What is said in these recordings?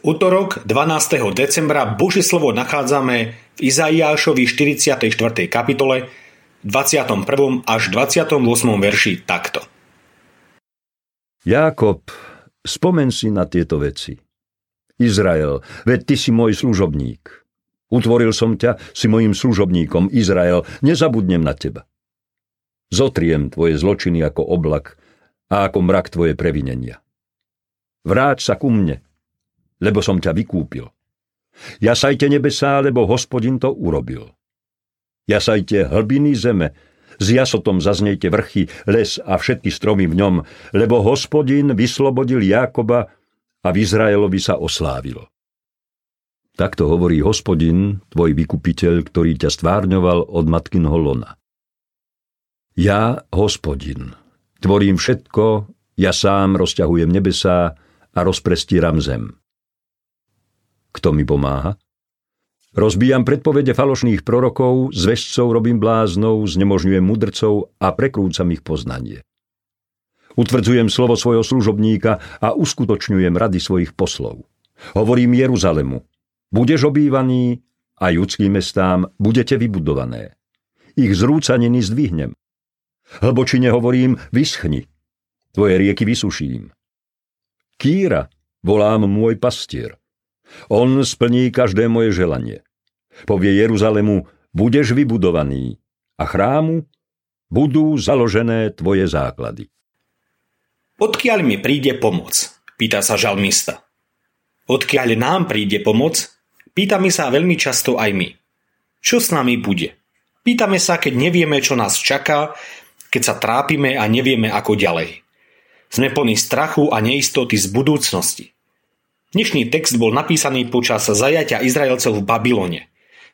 útorok 12. decembra Božie slovo nachádzame v Izaiášovi 44. kapitole 21. až 28. verši takto. Jákob, spomen si na tieto veci. Izrael, veď ty si môj služobník. Utvoril som ťa, si mojim služobníkom, Izrael, nezabudnem na teba. Zotriem tvoje zločiny ako oblak a ako mrak tvoje previnenia. Vráť sa ku mne, lebo som ťa vykúpil. Jasajte nebesá, lebo hospodin to urobil. Jasajte hlbiny zeme, s jasotom zaznejte vrchy, les a všetky stromy v ňom, lebo hospodin vyslobodil Jákoba a v Izraelovi sa oslávilo. Takto hovorí hospodin, tvoj vykupiteľ, ktorý ťa stvárňoval od matkinho lona. Ja, hospodin, tvorím všetko, ja sám rozťahujem nebesá a rozprestíram zem. Kto mi pomáha? Rozbíjam predpovede falošných prorokov, s vešcov robím bláznou, znemožňujem mudrcov a prekrúcam ich poznanie. Utvrdzujem slovo svojho služobníka a uskutočňujem rady svojich poslov. Hovorím Jeruzalemu, budeš obývaný a judským mestám budete vybudované. Ich zrúcaniny zdvihnem. Hlbočine hovorím, vyschni, tvoje rieky vysuším. Kýra, volám môj pastier. On splní každé moje želanie. Povie Jeruzalemu, budeš vybudovaný a chrámu budú založené tvoje základy. Odkiaľ mi príde pomoc? Pýta sa žalmista. Odkiaľ nám príde pomoc? Pýtame sa veľmi často aj my. Čo s nami bude? Pýtame sa, keď nevieme, čo nás čaká, keď sa trápime a nevieme, ako ďalej. Sme plní strachu a neistoty z budúcnosti. Dnešný text bol napísaný počas zajatia Izraelcov v Babylone,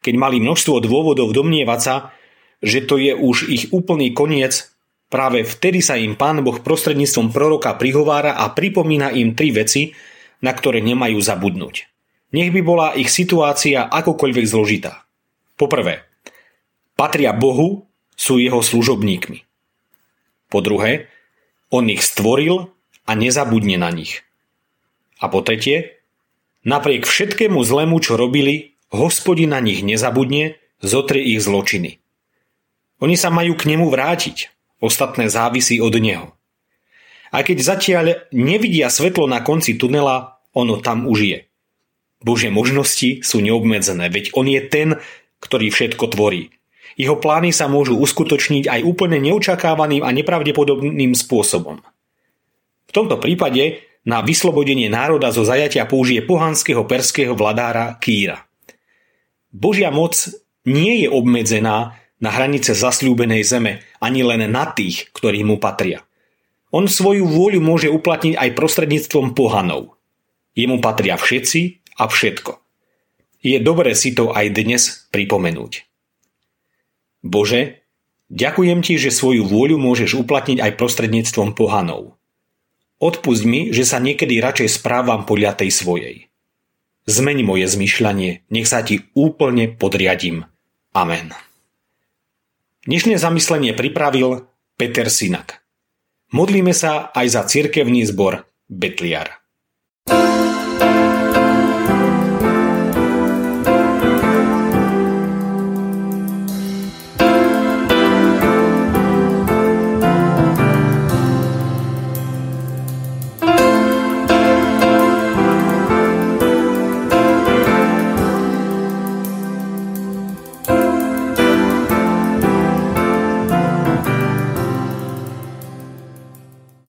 keď mali množstvo dôvodov domnievať sa, že to je už ich úplný koniec, práve vtedy sa im Pán Boh prostredníctvom proroka prihovára a pripomína im tri veci, na ktoré nemajú zabudnúť. Nech by bola ich situácia akokoľvek zložitá. Poprvé, patria Bohu, sú jeho služobníkmi. Po druhé, on ich stvoril a nezabudne na nich. A po tretie, napriek všetkému zlému, čo robili, hospodin na nich nezabudne, zotrie ich zločiny. Oni sa majú k nemu vrátiť, ostatné závisí od neho. A keď zatiaľ nevidia svetlo na konci tunela, ono tam už je. Bože možnosti sú neobmedzené, veď on je ten, ktorý všetko tvorí. Jeho plány sa môžu uskutočniť aj úplne neočakávaným a nepravdepodobným spôsobom. V tomto prípade na vyslobodenie národa zo zajatia použije pohanského perského vladára Kýra. Božia moc nie je obmedzená na hranice zasľúbenej zeme, ani len na tých, ktorí mu patria. On svoju vôľu môže uplatniť aj prostredníctvom pohanov. Jemu patria všetci a všetko. Je dobré si to aj dnes pripomenúť. Bože, ďakujem ti, že svoju vôľu môžeš uplatniť aj prostredníctvom pohanov. Odpusť mi, že sa niekedy radšej správam podľa tej svojej. Zmeň moje zmyšľanie, nech sa ti úplne podriadím. Amen. Dnešné zamyslenie pripravil Peter Sinak. Modlíme sa aj za cirkevný zbor Betliar. thank you